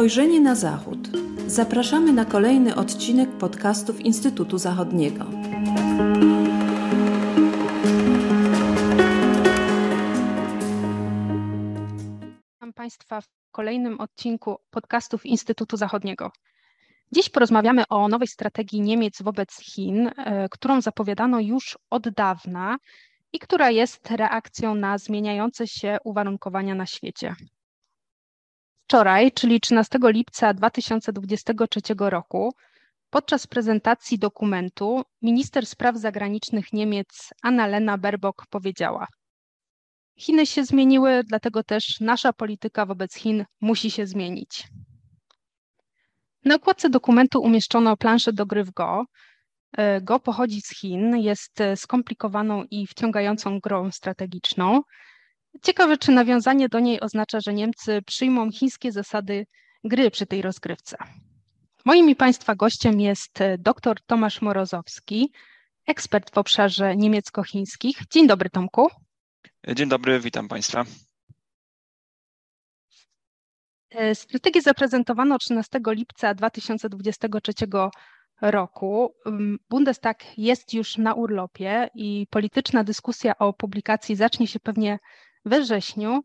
Spojrzenie na Zachód. Zapraszamy na kolejny odcinek podcastów Instytutu Zachodniego. Witam Państwa w kolejnym odcinku podcastów Instytutu Zachodniego. Dziś porozmawiamy o nowej strategii Niemiec wobec Chin, e, którą zapowiadano już od dawna i która jest reakcją na zmieniające się uwarunkowania na świecie. Wczoraj, czyli 13 lipca 2023 roku, podczas prezentacji dokumentu minister spraw zagranicznych Niemiec Annalena Baerbock powiedziała: Chiny się zmieniły, dlatego też nasza polityka wobec Chin musi się zmienić. Na okładce dokumentu umieszczono planszę do gry w Go. Go pochodzi z Chin, jest skomplikowaną i wciągającą grą strategiczną. Ciekawe, czy nawiązanie do niej oznacza, że Niemcy przyjmą chińskie zasady gry przy tej rozgrywce. Moim i Państwa gościem jest e, dr Tomasz Morozowski, ekspert w obszarze niemiecko-chińskich. Dzień dobry, Tomku. Dzień dobry, witam Państwa. E, strategię zaprezentowano 13 lipca 2023 roku. Bundestag jest już na urlopie i polityczna dyskusja o publikacji zacznie się pewnie we wrześniu.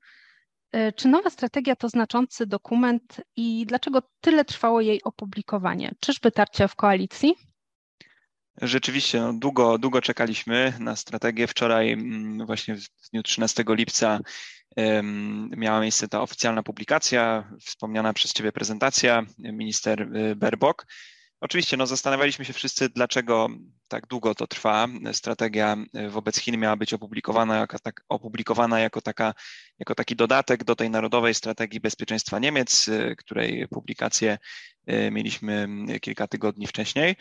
E, czy nowa strategia to znaczący dokument i dlaczego tyle trwało jej opublikowanie? Czyżby tarcia w koalicji? Rzeczywiście, no, długo, długo czekaliśmy na strategię. Wczoraj, mm, właśnie w dniu 13 lipca, miała miejsce ta oficjalna publikacja, wspomniana przez Ciebie prezentacja, minister y, Berbok. Oczywiście, no, zastanawialiśmy się wszyscy, dlaczego tak długo to trwa. Strategia e, wobec Chin miała być opublikowana jako, tak, opublikowana jako, taka, jako taki dodatek do tej Narodowej Strategii Bezpieczeństwa Niemiec, e, której publikację e, mieliśmy kilka tygodni wcześniej.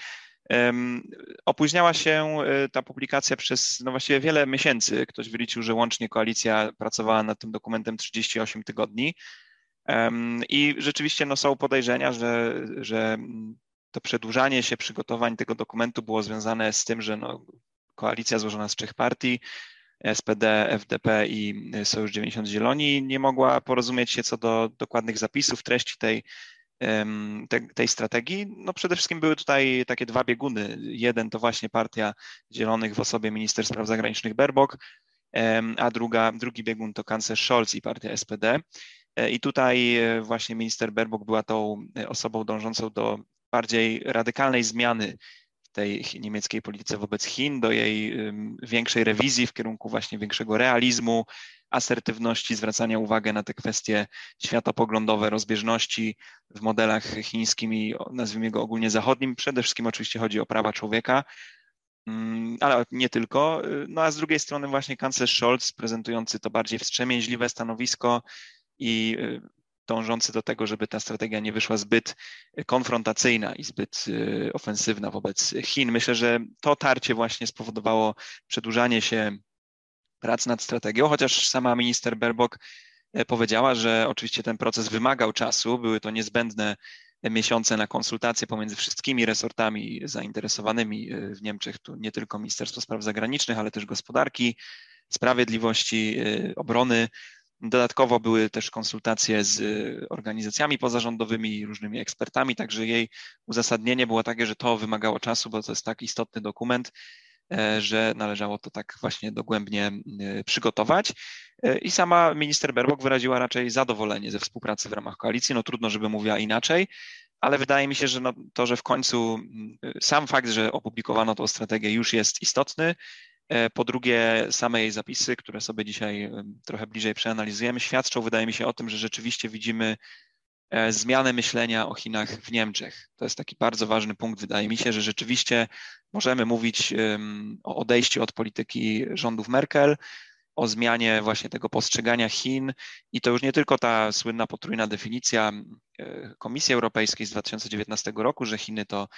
Opóźniała się ta publikacja przez no właściwie wiele miesięcy. Ktoś wyliczył, że łącznie koalicja pracowała nad tym dokumentem 38 tygodni. I rzeczywiście no, są podejrzenia, że, że to przedłużanie się przygotowań tego dokumentu było związane z tym, że no, koalicja złożona z trzech partii, SPD, FDP i Sojusz 90 Zieloni nie mogła porozumieć się co do dokładnych zapisów treści tej, tej, tej strategii. No przede wszystkim były tutaj takie dwa bieguny. Jeden to właśnie partia Zielonych w osobie minister spraw zagranicznych Berbok, a druga, drugi biegun to kanclerz Scholz i partia SPD. E, I tutaj e, właśnie minister Berbok była tą osobą dążącą do bardziej radykalnej zmiany w tej niemieckiej polityce wobec Chin, do jej większej rewizji w kierunku właśnie większego realizmu, asertywności, zwracania uwagi na te kwestie światopoglądowe, rozbieżności w modelach chińskim i nazwijmy go ogólnie zachodnim. Przede wszystkim oczywiście chodzi o prawa człowieka, mm, ale nie tylko. No a z drugiej strony właśnie kanclerz Scholz prezentujący to bardziej wstrzemięźliwe stanowisko i y, dążący do tego, żeby ta strategia nie wyszła zbyt konfrontacyjna i zbyt y, ofensywna wobec Chin. Myślę, że to tarcie właśnie spowodowało przedłużanie się prac nad strategią, chociaż sama minister Berbok e, powiedziała, że oczywiście ten proces wymagał czasu, były to niezbędne miesiące na konsultacje pomiędzy wszystkimi resortami zainteresowanymi e, w Niemczech, tu nie tylko Ministerstwo Spraw Zagranicznych, ale też gospodarki, sprawiedliwości, e, obrony, Dodatkowo były też konsultacje z y, organizacjami pozarządowymi różnymi ekspertami, także jej uzasadnienie było takie, że to wymagało czasu, bo to jest tak istotny dokument, e, że należało to tak właśnie dogłębnie y, przygotować. E, I sama minister Berbok wyraziła raczej zadowolenie ze współpracy w ramach koalicji. No trudno, żeby mówiła inaczej, ale wydaje mi się, że no to, że w końcu y, sam fakt, że opublikowano tą strategię już jest istotny. E, po drugie, same jej zapisy, które sobie dzisiaj trochę bliżej przeanalizujemy, świadczą, wydaje mi się, o tym, że rzeczywiście widzimy e, zmianę myślenia o Chinach w Niemczech. To jest taki bardzo ważny punkt. Wydaje mi się, że rzeczywiście możemy mówić o odejściu od polityki rządów Merkel, o zmianie właśnie tego postrzegania Chin i to już nie tylko ta słynna potrójna definicja e, Komisji Europejskiej z 2019 roku, że Chiny to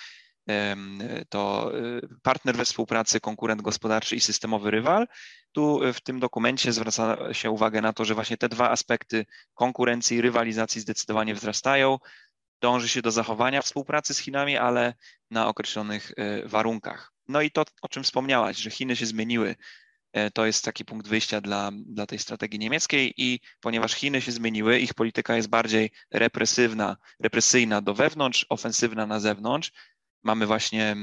to y, partner we współpracy, konkurent gospodarczy i systemowy rywal. Tu y, w tym dokumencie zwraca się uwagę na to, że właśnie te dwa aspekty konkurencji i rywalizacji zdecydowanie wzrastają. Dąży się do zachowania współpracy z Chinami, ale na określonych y, warunkach. No i to, o czym wspomniałaś, że Chiny się zmieniły To jest taki punkt wyjścia dla, dla tej strategii niemieckiej i ponieważ Chiny się zmieniły, ich polityka jest bardziej represywna, represyjna do wewnątrz, ofensywna na zewnątrz. Mamy właśnie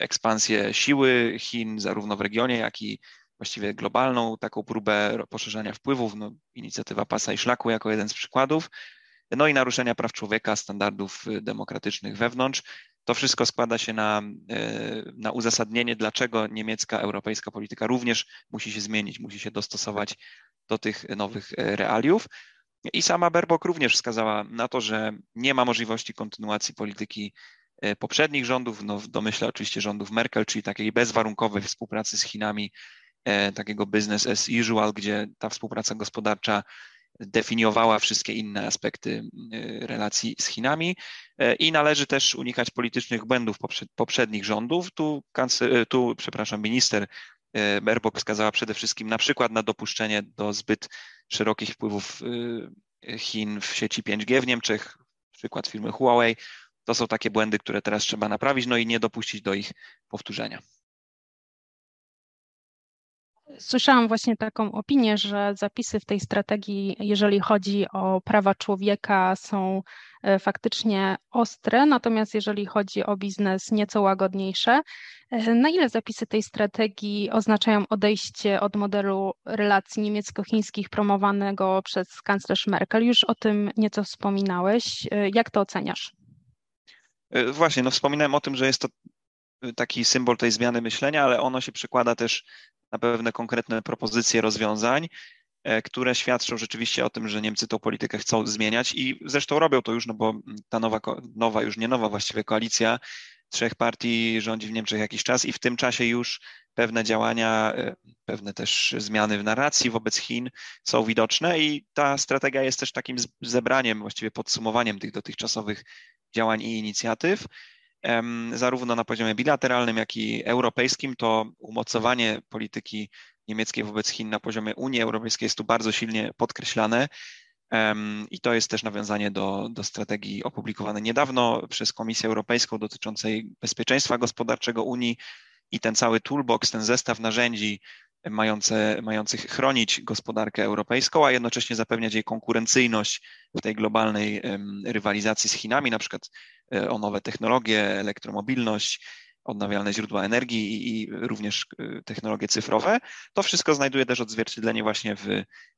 ekspansję siły Chin zarówno w regionie, jak i właściwie globalną taką próbę poszerzania wpływów, no, inicjatywa pasa i szlaku jako jeden z przykładów, no i naruszenia praw człowieka, standardów y, demokratycznych wewnątrz. To wszystko składa się na, y, na uzasadnienie, dlaczego niemiecka, europejska polityka również musi się zmienić, musi się dostosować do tych nowych y, realiów. I sama Berbok również wskazała na to, że nie ma możliwości kontynuacji polityki poprzednich rządów, no w domyśle oczywiście rządów Merkel, czyli takiej bezwarunkowej współpracy z Chinami E, takiego business as usual, gdzie ta współpraca gospodarcza definiowała wszystkie inne aspekty e, relacji z Chinami e, i należy też unikać politycznych błędów poprzednich rządów. Tu, tu przepraszam, minister Berbok wskazała przede wszystkim na przykład na dopuszczenie do zbyt szerokich wpływów Chin w sieci 5G w Niemczech, przykład firmy Huawei. To są takie błędy, które teraz trzeba naprawić, no i nie dopuścić do ich powtórzenia. Słyszałam właśnie taką opinię, że zapisy w tej strategii, jeżeli chodzi o prawa człowieka, są e, faktycznie ostre, natomiast jeżeli chodzi o biznes, nieco łagodniejsze. E, na ile zapisy tej strategii oznaczają odejście od modelu relacji niemiecko-chińskich promowanego przez kanclerz Merkel? Już o tym nieco wspominałeś. E, jak to oceniasz? Właśnie, no wspominałem o tym, że jest to taki symbol tej zmiany myślenia, ale ono się przekłada też na pewne konkretne propozycje rozwiązań, e, które świadczą rzeczywiście o tym, że Niemcy tą politykę chcą zmieniać i zresztą robią to już, no bo ta nowa, nowa już nie nowa właściwie koalicja trzech partii rządzi w Niemczech jakiś czas i w tym czasie już pewne działania, e, pewne też zmiany w narracji wobec Chin są widoczne i ta strategia jest też takim zebraniem, właściwie podsumowaniem tych dotychczasowych działań i inicjatyw zarówno na poziomie bilateralnym, jak i europejskim, to umocowanie polityki niemieckiej wobec Chin na poziomie Unii Europejskiej jest tu bardzo silnie podkreślane. I to jest też nawiązanie do, do strategii opublikowanej niedawno przez Komisję Europejską dotyczącej bezpieczeństwa gospodarczego Unii i ten cały toolbox, ten zestaw narzędzi mające, mających chronić gospodarkę europejską, a jednocześnie zapewniać jej konkurencyjność w tej globalnej rywalizacji z Chinami, na przykład e, o nowe technologie, elektromobilność, odnawialne źródła energii i, i również e, technologie cyfrowe. To wszystko znajduje też odzwierciedlenie właśnie w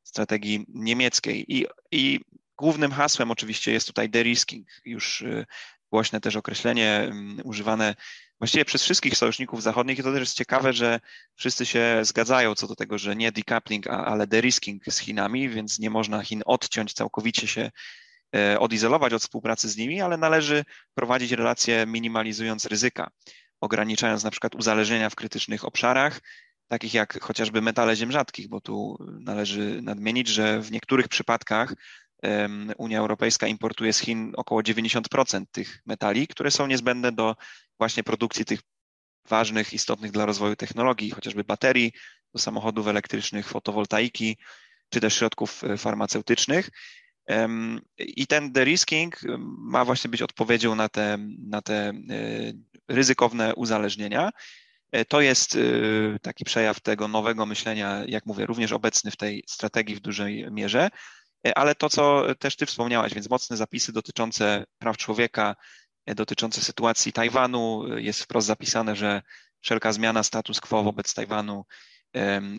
strategii niemieckiej. I, i głównym hasłem oczywiście jest tutaj de-risking. Już e, głośne też określenie używane właściwie przez wszystkich sojuszników zachodnich i to też jest ciekawe, że wszyscy się zgadzają co do tego, że nie decoupling, ale de-risking z Chinami, więc nie można Chin odciąć, całkowicie się e, odizolować od współpracy z nimi, ale należy prowadzić relacje minimalizując ryzyka, ograniczając na przykład uzależnienia w krytycznych obszarach, takich jak chociażby metale ziem rzadkich, bo tu należy nadmienić, że w niektórych przypadkach Unia Europejska importuje z Chin około 90% tych metali, które są niezbędne do właśnie produkcji tych ważnych, istotnych dla rozwoju technologii, chociażby baterii do samochodów elektrycznych, fotowoltaiki, czy też środków e, farmaceutycznych. I ten de-risking ma właśnie być odpowiedzią na te, na te e, ryzykowne uzależnienia. E, to jest taki przejaw tego nowego myślenia, jak mówię, również obecny w tej strategii w dużej mierze, ale to, co też Ty wspomniałaś, więc mocne zapisy dotyczące praw człowieka, dotyczące sytuacji Tajwanu. Jest wprost zapisane, że wszelka zmiana status quo wobec Tajwanu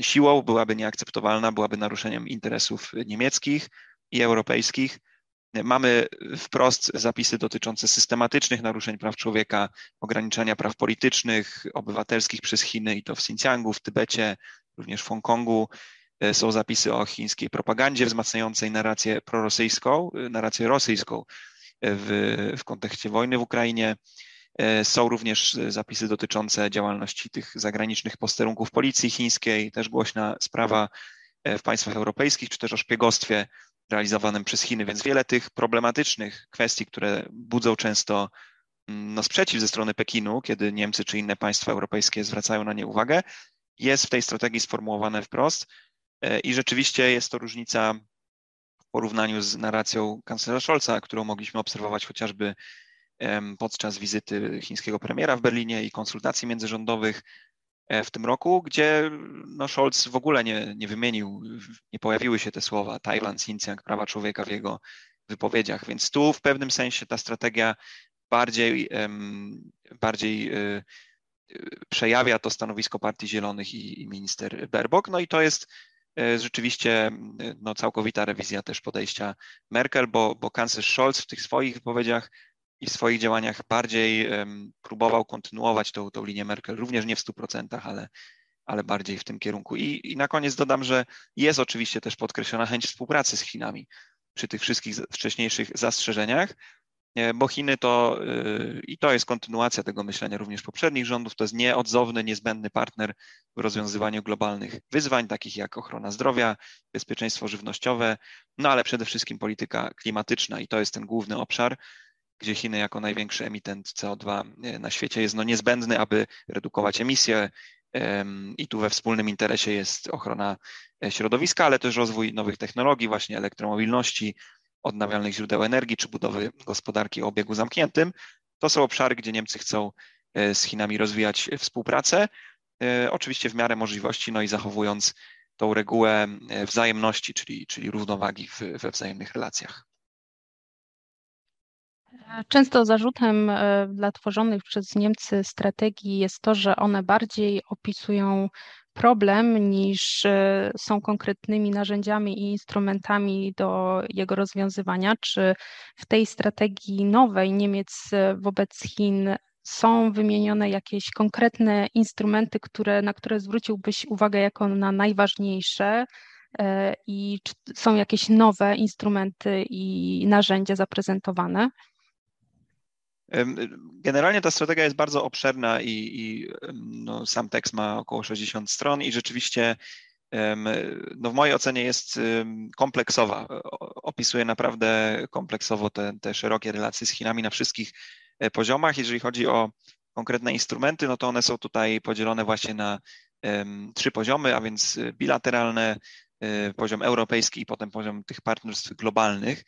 siłą byłaby nieakceptowalna, byłaby naruszeniem interesów niemieckich i europejskich. Mamy wprost zapisy dotyczące systematycznych naruszeń praw człowieka, ograniczania praw politycznych, obywatelskich przez Chiny i to w Xinjiangu, w Tybecie, również w Hongkongu. E, są zapisy o chińskiej propagandzie wzmacniającej narrację prorosyjską, e, narrację rosyjską w, w kontekście wojny w Ukrainie. E, są również zapisy dotyczące działalności tych zagranicznych posterunków policji chińskiej, też głośna sprawa w państwach europejskich, czy też o szpiegostwie realizowanym przez Chiny, więc wiele tych problematycznych kwestii, które budzą często mm, no, sprzeciw ze strony Pekinu, kiedy Niemcy czy inne państwa europejskie zwracają na nie uwagę, jest w tej strategii sformułowane wprost. E, I rzeczywiście jest to różnica w porównaniu z narracją kanclerza Scholza, którą mogliśmy obserwować chociażby podczas wizyty chińskiego premiera w Berlinie i konsultacji międzyrządowych. W tym roku, gdzie no, Scholz w ogóle nie, nie wymienił, nie pojawiły się te słowa Tajwan, Xinjiang, prawa człowieka w jego wypowiedziach, więc tu w pewnym sensie ta strategia bardziej, bardziej przejawia to stanowisko Partii Zielonych i, i minister Berbok. No i to jest e, rzeczywiście no, całkowita rewizja też podejścia Merkel, bo, bo kanclerz Scholz w tych swoich wypowiedziach i w swoich działaniach bardziej próbował kontynuować tą, tą linię Merkel, również nie w 100%, ale, ale bardziej w tym kierunku. I, I na koniec dodam, że jest oczywiście też podkreślona chęć współpracy z Chinami przy tych wszystkich wcześniejszych zastrzeżeniach, bo Chiny to y, i to jest kontynuacja tego myślenia również poprzednich rządów, to jest nieodzowny, niezbędny partner w rozwiązywaniu globalnych wyzwań, takich jak ochrona zdrowia, bezpieczeństwo żywnościowe, no ale przede wszystkim polityka klimatyczna i to jest ten główny obszar, gdzie Chiny jako największy emitent CO2 y, na świecie jest no niezbędny, aby redukować emisje, i tu we wspólnym interesie jest ochrona e, środowiska, ale też rozwój nowych technologii, właśnie elektromobilności, odnawialnych źródeł energii czy budowy gospodarki o obiegu zamkniętym. To są obszary, gdzie Niemcy chcą e, z Chinami rozwijać współpracę, e, oczywiście w miarę możliwości, no i zachowując tą regułę e, wzajemności, czyli, czyli równowagi w, we wzajemnych relacjach. Często zarzutem dla tworzonych przez Niemcy strategii jest to, że one bardziej opisują problem, niż e, są konkretnymi narzędziami i instrumentami do jego rozwiązywania. Czy w tej strategii nowej Niemiec wobec Chin są wymienione jakieś konkretne instrumenty, które, na które zwróciłbyś uwagę jako na najważniejsze? E, I czy są jakieś nowe instrumenty i narzędzia zaprezentowane? Generalnie ta strategia jest bardzo obszerna i, i no, sam tekst ma około 60 stron i rzeczywiście no w mojej ocenie jest kompleksowa. Opisuje naprawdę kompleksowo te, te szerokie relacje z Chinami na wszystkich e, poziomach. Jeżeli chodzi o konkretne instrumenty, no to one są tutaj podzielone właśnie na trzy poziomy, a więc bilateralne, um, poziom europejski i potem poziom tych partnerstw globalnych.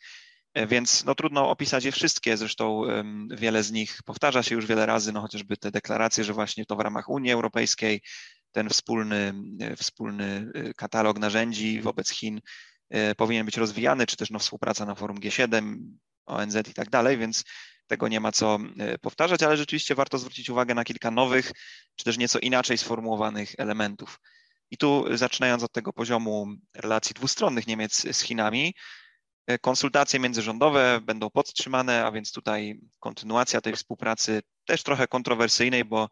E, więc no, trudno opisać je wszystkie, zresztą wiele z nich powtarza się już wiele razy, no chociażby te deklaracje, że właśnie to w ramach Unii Europejskiej ten wspólny, e, wspólny e, katalog narzędzi wobec Chin powinien być rozwijany, czy też no, współpraca na forum G7, ONZ i tak dalej, więc tego nie ma co powtarzać, ale rzeczywiście warto zwrócić uwagę na kilka nowych, czy też nieco inaczej sformułowanych elementów. I tu zaczynając od tego poziomu relacji dwustronnych Niemiec z Chinami, konsultacje międzyrządowe będą podtrzymane, a więc tutaj kontynuacja tej współpracy też trochę kontrowersyjnej, bo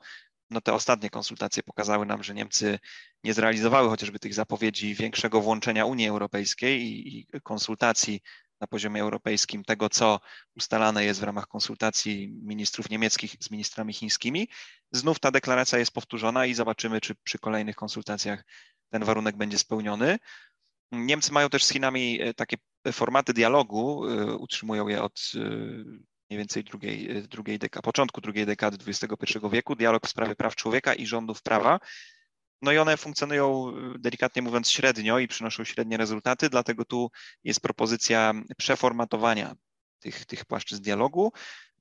no te ostatnie konsultacje pokazały nam, że Niemcy nie zrealizowały chociażby tych zapowiedzi większego włączenia Unii Europejskiej i, i konsultacji na poziomie europejskim tego, co ustalane jest w ramach konsultacji ministrów niemieckich z ministrami chińskimi. Znów ta deklaracja jest powtórzona i zobaczymy, czy przy kolejnych konsultacjach ten warunek będzie spełniony. Niemcy mają też z Chinami e, takie formaty dialogu, e, utrzymują je od e, mniej więcej drugiej, drugiej deka, początku drugiej dekady XXI wieku, dialog w sprawie praw człowieka i rządów prawa. No i one funkcjonują, delikatnie mówiąc, średnio i przynoszą średnie rezultaty, dlatego tu jest propozycja przeformatowania tych, tych płaszczyzn dialogu.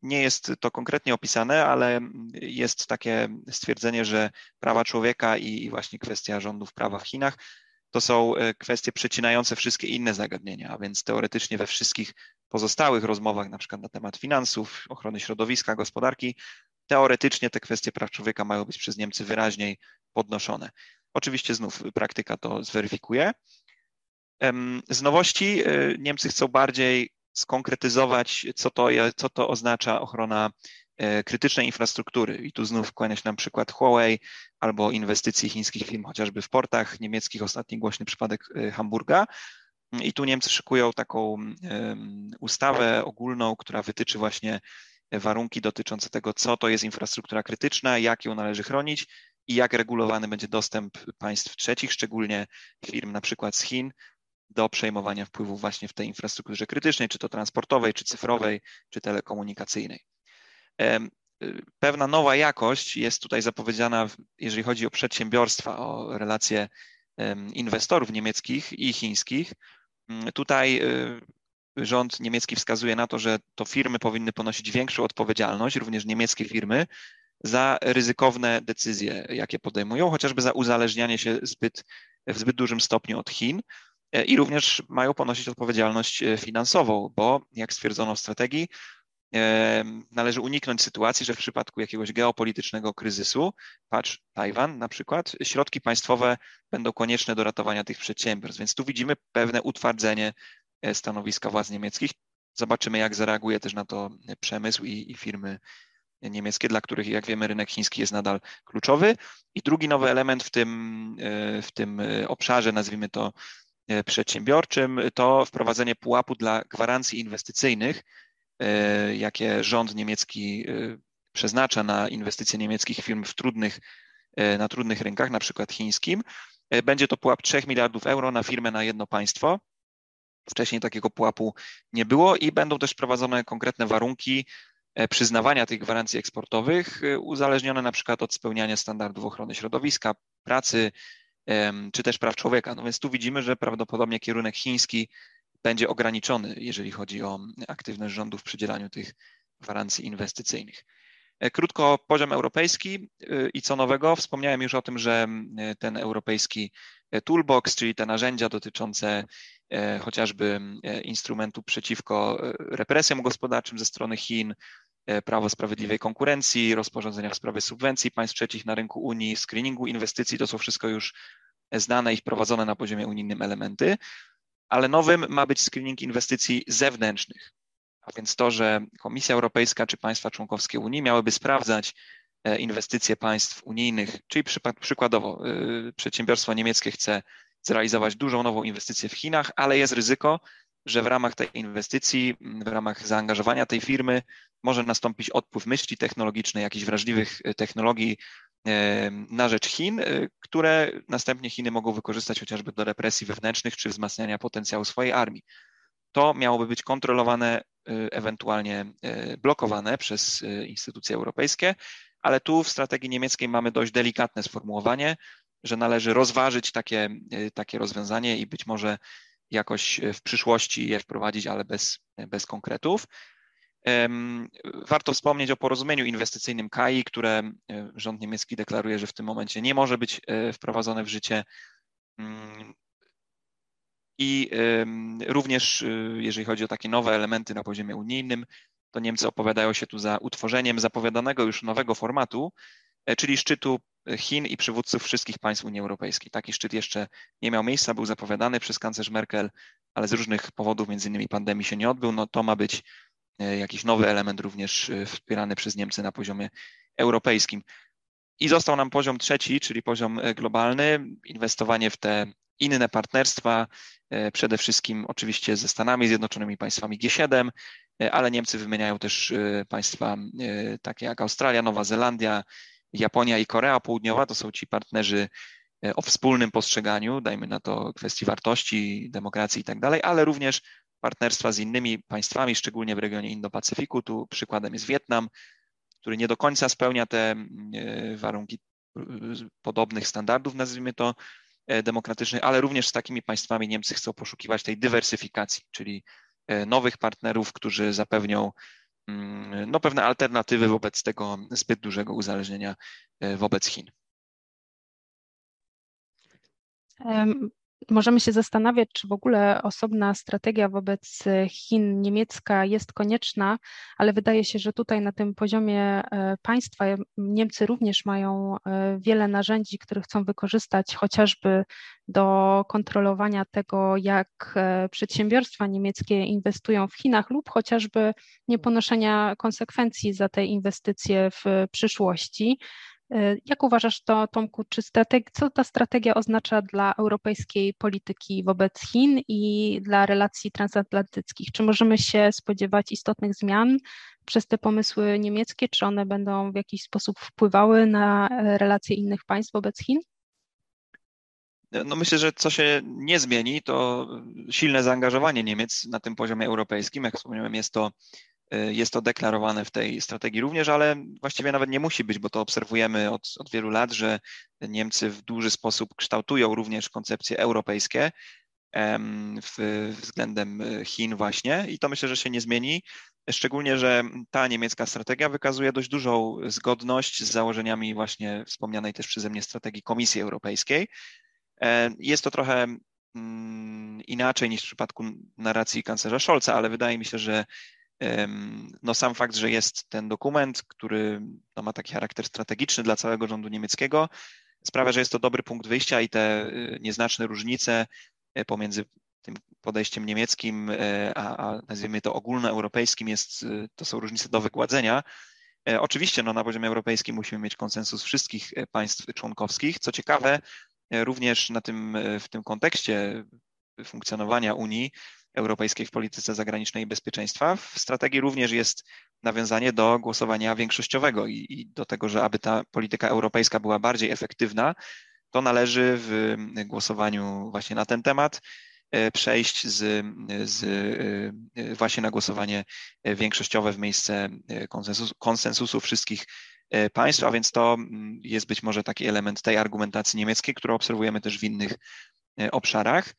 Nie jest to konkretnie opisane, ale jest takie stwierdzenie, że prawa człowieka i właśnie kwestia rządów prawa w Chinach to są e, kwestie przecinające wszystkie inne zagadnienia, a więc teoretycznie we wszystkich pozostałych rozmowach, na przykład na temat finansów, ochrony środowiska, gospodarki, teoretycznie te kwestie praw człowieka mają być przez Niemcy wyraźniej podnoszone. Oczywiście znów praktyka to zweryfikuje. Z nowości e, Niemcy chcą bardziej skonkretyzować, co to, co to oznacza ochrona krytycznej infrastruktury. I tu znów kłania się nam przykład Huawei albo inwestycji chińskich firm chociażby w portach niemieckich, ostatni głośny przypadek e, Hamburga. I tu Niemcy szykują taką ustawę ogólną, która wytyczy właśnie warunki dotyczące tego, co to jest infrastruktura krytyczna, jak ją należy chronić i jak regulowany będzie dostęp państw trzecich, szczególnie firm na przykład z Chin, do przejmowania wpływów właśnie w tej infrastrukturze krytycznej, czy to transportowej, czy cyfrowej, czy telekomunikacyjnej. Pewna nowa jakość jest tutaj zapowiedziana, jeżeli chodzi o przedsiębiorstwa, o relacje inwestorów niemieckich i chińskich. Mm, tutaj y, rząd niemiecki wskazuje na to, że to firmy powinny ponosić większą odpowiedzialność, również niemieckie firmy, za ryzykowne decyzje, jakie podejmują, chociażby za uzależnianie się zbyt, w zbyt dużym stopniu od Chin. I również mają ponosić odpowiedzialność finansową, bo jak stwierdzono w strategii, należy uniknąć sytuacji, że w przypadku jakiegoś geopolitycznego kryzysu, patrz Tajwan na przykład, środki państwowe będą konieczne do ratowania tych przedsiębiorstw. Więc tu widzimy pewne utwardzenie e, stanowiska władz niemieckich. Zobaczymy, jak zareaguje też na to przemysł i, i firmy niemieckie, dla których, jak wiemy, rynek chiński jest nadal kluczowy. I drugi nowy element w tym, e, w tym e, obszarze, nazwijmy to przedsiębiorczym, to wprowadzenie pułapu dla gwarancji inwestycyjnych, jakie rząd niemiecki e, przeznacza na inwestycje niemieckich firm w trudnych, e, na trudnych rynkach, na przykład chińskim. Będzie to pułap 3 miliardów euro na firmę na jedno państwo. Wcześniej takiego pułapu nie było i będą też prowadzone konkretne warunki przyznawania tych gwarancji eksportowych, uzależnione na przykład od spełniania standardów ochrony środowiska, pracy czy też praw człowieka. No więc tu widzimy, że prawdopodobnie kierunek chiński będzie ograniczony, jeżeli chodzi o aktywność rządu w przydzielaniu tych gwarancji inwestycyjnych. E, krótko poziom europejski e, i co nowego. Wspomniałem już o tym, że ten europejski e, toolbox, czyli te narzędzia dotyczące chociażby instrumentu przeciwko represjom gospodarczym ze strony Chin, prawo sprawiedliwej konkurencji, rozporządzenia w sprawie subwencji państw trzecich na rynku Unii, screeningu inwestycji, to są wszystko już znane i wprowadzone na poziomie unijnym elementy ale nowym ma być screening inwestycji zewnętrznych. A więc to, że Komisja Europejska czy państwa członkowskie Unii miałyby sprawdzać e, inwestycje państw unijnych, czyli przykładowo e, przedsiębiorstwo niemieckie chce zrealizować dużą nową inwestycję w Chinach, ale jest ryzyko, że w ramach tej inwestycji, w ramach zaangażowania tej firmy może nastąpić odpływ myśli technologicznej, jakichś wrażliwych e, technologii na rzecz Chin, y, które następnie Chiny mogą wykorzystać chociażby do represji wewnętrznych czy wzmacniania potencjału swojej armii. To miałoby być kontrolowane, y, ewentualnie y, blokowane przez instytucje europejskie, ale tu w strategii niemieckiej mamy dość delikatne sformułowanie, że należy rozważyć takie, takie rozwiązanie i być może jakoś w przyszłości je wprowadzić, ale bez, bez konkretów. Warto wspomnieć o porozumieniu inwestycyjnym KAI, które e, rząd niemiecki deklaruje, że w tym momencie nie może być e, wprowadzone w życie. Mm, I również, e, jeżeli chodzi o takie nowe elementy na poziomie unijnym, to Niemcy opowiadają się tu za utworzeniem zapowiadanego już nowego formatu, czyli szczytu Chin i przywódców wszystkich państw Unii Europejskiej. Taki szczyt jeszcze nie miał miejsca, był zapowiadany przez kanclerz Merkel, ale z różnych powodów, między innymi pandemii, się nie odbył. No to ma być E, jakiś nowy element również e, wspierany przez Niemcy na poziomie europejskim. I został nam poziom trzeci, czyli poziom e, globalny, inwestowanie w te inne partnerstwa, przede wszystkim oczywiście ze Stanami Zjednoczonymi, państwami G7, ale Niemcy wymieniają też państwa takie jak Australia, Nowa Zelandia, Japonia i Korea Południowa. To są ci partnerzy o wspólnym postrzeganiu, dajmy na to kwestii wartości, demokracji i tak dalej, ale również partnerstwa z innymi państwami, szczególnie w regionie Indo-Pacyfiku. Tu przykładem jest Wietnam, który nie do końca spełnia te e, warunki e, podobnych standardów, nazwijmy to, e, demokratycznych, ale również z takimi państwami Niemcy chcą poszukiwać tej dywersyfikacji, czyli nowych partnerów, którzy zapewnią mm, no, pewne alternatywy wobec tego zbyt dużego uzależnienia wobec Chin. Możemy się zastanawiać, czy w ogóle osobna strategia wobec Chin niemiecka jest konieczna, ale wydaje się, że tutaj na tym poziomie e, państwa Niemcy również mają e, wiele narzędzi, które chcą wykorzystać chociażby do kontrolowania tego, jak e, przedsiębiorstwa niemieckie inwestują w Chinach lub chociażby nieponoszenia konsekwencji za te inwestycje w przyszłości. E, jak uważasz to, Tomku, czy strateg- co ta strategia oznacza dla europejskiej polityki wobec Chin i dla relacji transatlantyckich? Czy możemy się spodziewać istotnych zmian przez te pomysły niemieckie? Czy one będą w jakiś sposób wpływały na e, relacje innych państw wobec Chin? No myślę, że co się nie zmieni, to silne zaangażowanie Niemiec na tym poziomie europejskim. Jak wspomniałem, jest to jest to deklarowane w tej strategii również, ale właściwie nawet nie musi być, bo to obserwujemy od, od wielu lat, że Niemcy w duży sposób kształtują również koncepcje europejskie w, względem Chin właśnie i to myślę, że się nie zmieni. Szczególnie, że ta niemiecka strategia wykazuje dość dużą zgodność z założeniami właśnie wspomnianej też przeze mnie strategii Komisji Europejskiej. Jest to trochę mm, inaczej niż w przypadku narracji kanclerza Scholza, ale wydaje mi się, że no sam fakt, że jest ten dokument, który no ma taki charakter strategiczny dla całego rządu niemieckiego, sprawia, że jest to dobry punkt wyjścia i te y, nieznaczne różnice y, pomiędzy tym podejściem niemieckim, y, a, a nazwijmy to ogólnoeuropejskim, jest, to są różnice do wygładzenia. E, oczywiście no, na poziomie europejskim musimy mieć konsensus wszystkich państw członkowskich. Co ciekawe, również na tym, w tym kontekście funkcjonowania Unii Europejskiej w polityce zagranicznej i bezpieczeństwa, w strategii również jest nawiązanie do głosowania większościowego i, i do tego, że aby ta polityka europejska była bardziej efektywna, to należy w głosowaniu właśnie na ten temat e, przejść z, z, e, właśnie na głosowanie większościowe w miejsce konsensusu, konsensusu wszystkich e, państw, a więc to jest być może taki element tej argumentacji niemieckiej, którą obserwujemy też w innych obszarach.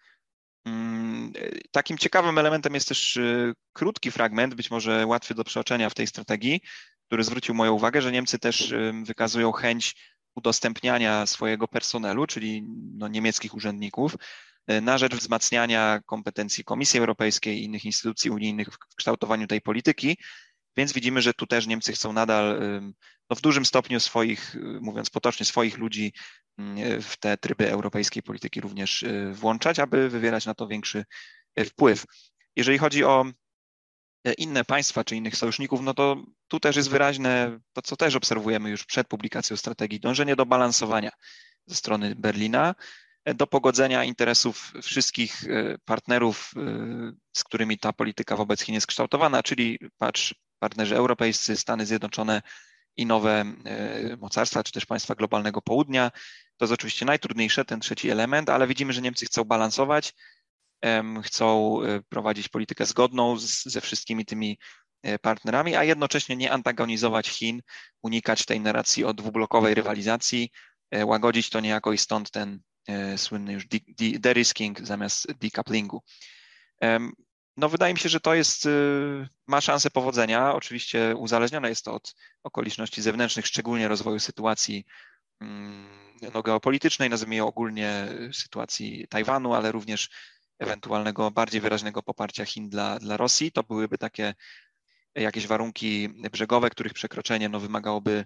Mm, takim ciekawym elementem jest też y, krótki fragment, być może łatwy do przeoczenia w tej strategii, który zwrócił moją uwagę, że Niemcy też y, wykazują chęć udostępniania swojego personelu, czyli no, niemieckich urzędników, y, na rzecz wzmacniania kompetencji Komisji Europejskiej i innych instytucji unijnych w kształtowaniu tej polityki. Więc widzimy, że tu też Niemcy chcą nadal no w dużym stopniu swoich, mówiąc potocznie, swoich ludzi mm, w te tryby europejskiej polityki również y, włączać, aby wywierać na to większy y, wpływ. Jeżeli chodzi o e, inne państwa czy innych sojuszników, no to tu też jest wyraźne to, co też obserwujemy już przed publikacją strategii, dążenie do balansowania ze strony Berlina, e, do pogodzenia interesów wszystkich e, partnerów, z którymi ta polityka wobec Chin jest kształtowana, czyli patrz, partnerzy europejscy, Stany Zjednoczone, i nowe e, mocarstwa, czy też państwa globalnego południa. To jest oczywiście najtrudniejsze, ten trzeci element, ale widzimy, że Niemcy chcą balansować, chcą e, prowadzić politykę zgodną z, ze wszystkimi tymi e, partnerami, a jednocześnie nie antagonizować Chin, unikać tej narracji o dwublokowej rywalizacji, łagodzić to niejako i stąd ten słynny już de-risking zamiast decouplingu. No wydaje mi się, że to jest, y, ma szansę powodzenia. Oczywiście uzależnione jest to od okoliczności zewnętrznych, szczególnie rozwoju sytuacji mm, no, geopolitycznej, nazwijmy ją ogólnie sytuacji Tajwanu, ale również ewentualnego bardziej wyraźnego poparcia Chin dla, dla Rosji. To byłyby takie jakieś warunki brzegowe, których przekroczenie no, wymagałoby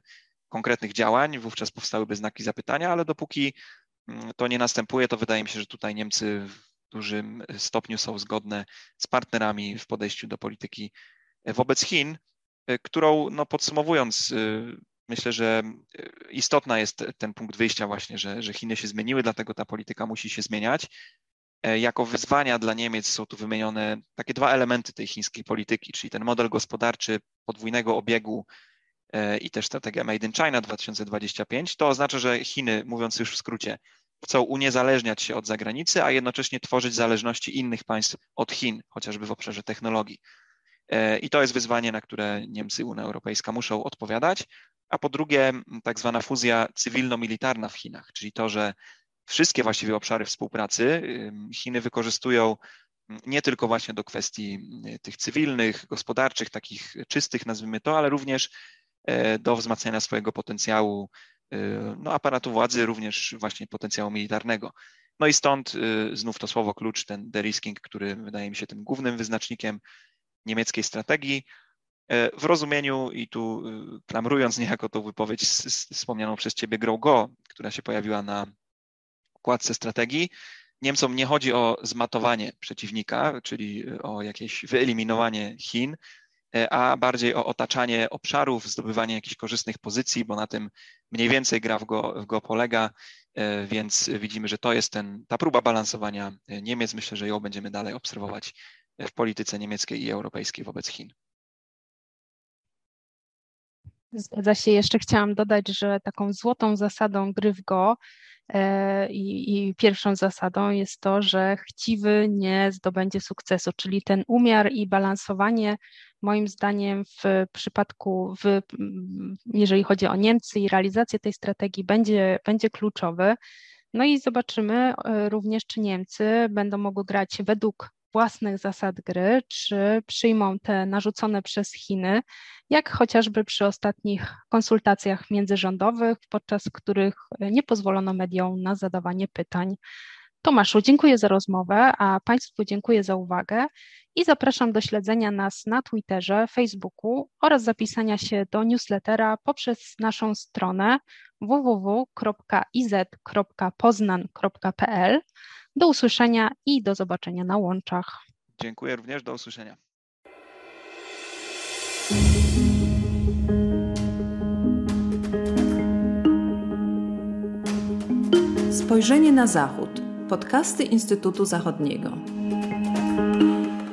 konkretnych działań, wówczas powstałyby znaki zapytania, ale dopóki mm, to nie następuje, to wydaje mi się, że tutaj Niemcy dużym stopniu są zgodne z partnerami w podejściu do polityki wobec Chin, którą no podsumowując, myślę, że istotna jest ten punkt wyjścia właśnie, że, że Chiny się zmieniły, dlatego ta polityka musi się zmieniać. Jako wyzwania dla Niemiec są tu wymienione takie dwa elementy tej chińskiej polityki, czyli ten model gospodarczy podwójnego obiegu i też strategia Made in China 2025. To oznacza, że Chiny, mówiąc już w skrócie, chcą uniezależniać się od zagranicy, a jednocześnie tworzyć zależności innych państw od Chin, chociażby w obszarze technologii. E, I to jest wyzwanie, na które Niemcy, Unia Europejska muszą odpowiadać. A po drugie, tak zwana fuzja cywilno-militarna w Chinach, czyli to, że wszystkie właściwie obszary współpracy Chiny wykorzystują nie tylko właśnie do kwestii tych cywilnych, gospodarczych, takich czystych, nazwijmy to, ale również e, do wzmacniania swojego potencjału Y, no, aparatu władzy, również właśnie potencjału militarnego. No i stąd y, znów to słowo klucz, ten derisking, który wydaje mi się tym głównym wyznacznikiem niemieckiej strategii. Y, w rozumieniu, i tu klamrując niejako tą wypowiedź wspomnianą przez Ciebie Grow Go, która się pojawiła na układce strategii, Niemcom nie chodzi o zmatowanie przeciwnika, czyli o jakieś wyeliminowanie Chin, a bardziej o otaczanie obszarów, zdobywanie jakichś korzystnych pozycji, bo na tym mniej więcej gra w go, w go polega, e, więc widzimy, że to jest ten, ta próba balansowania Niemiec. Myślę, że ją będziemy dalej obserwować w polityce niemieckiej i europejskiej wobec Chin. Zgadza się. Jeszcze chciałam dodać, że taką złotą zasadą gry w Go e, i, i, pierwszą zasadą jest to, że chciwy nie zdobędzie sukcesu, czyli ten umiar i balansowanie moim zdaniem w przypadku, w, jeżeli chodzi o Niemcy i realizację tej strategii będzie, będzie kluczowy. No i zobaczymy e, również, czy Niemcy będą mogły grać według własnych zasad gry, czy przyjmą te narzucone przez Chiny, jak chociażby przy ostatnich konsultacjach międzyrządowych, podczas których nie pozwolono mediom na zadawanie pytań. Tomaszu, dziękuję za rozmowę, a Państwu dziękuję za uwagę i zapraszam do śledzenia nas na Twitterze, Facebooku oraz zapisania się do newslettera poprzez naszą stronę www.iz.poznan.pl. Do usłyszenia i do zobaczenia na łączach. Dziękuję również, do usłyszenia. Spojrzenie na Zachód. Podcasty Instytutu Zachodniego.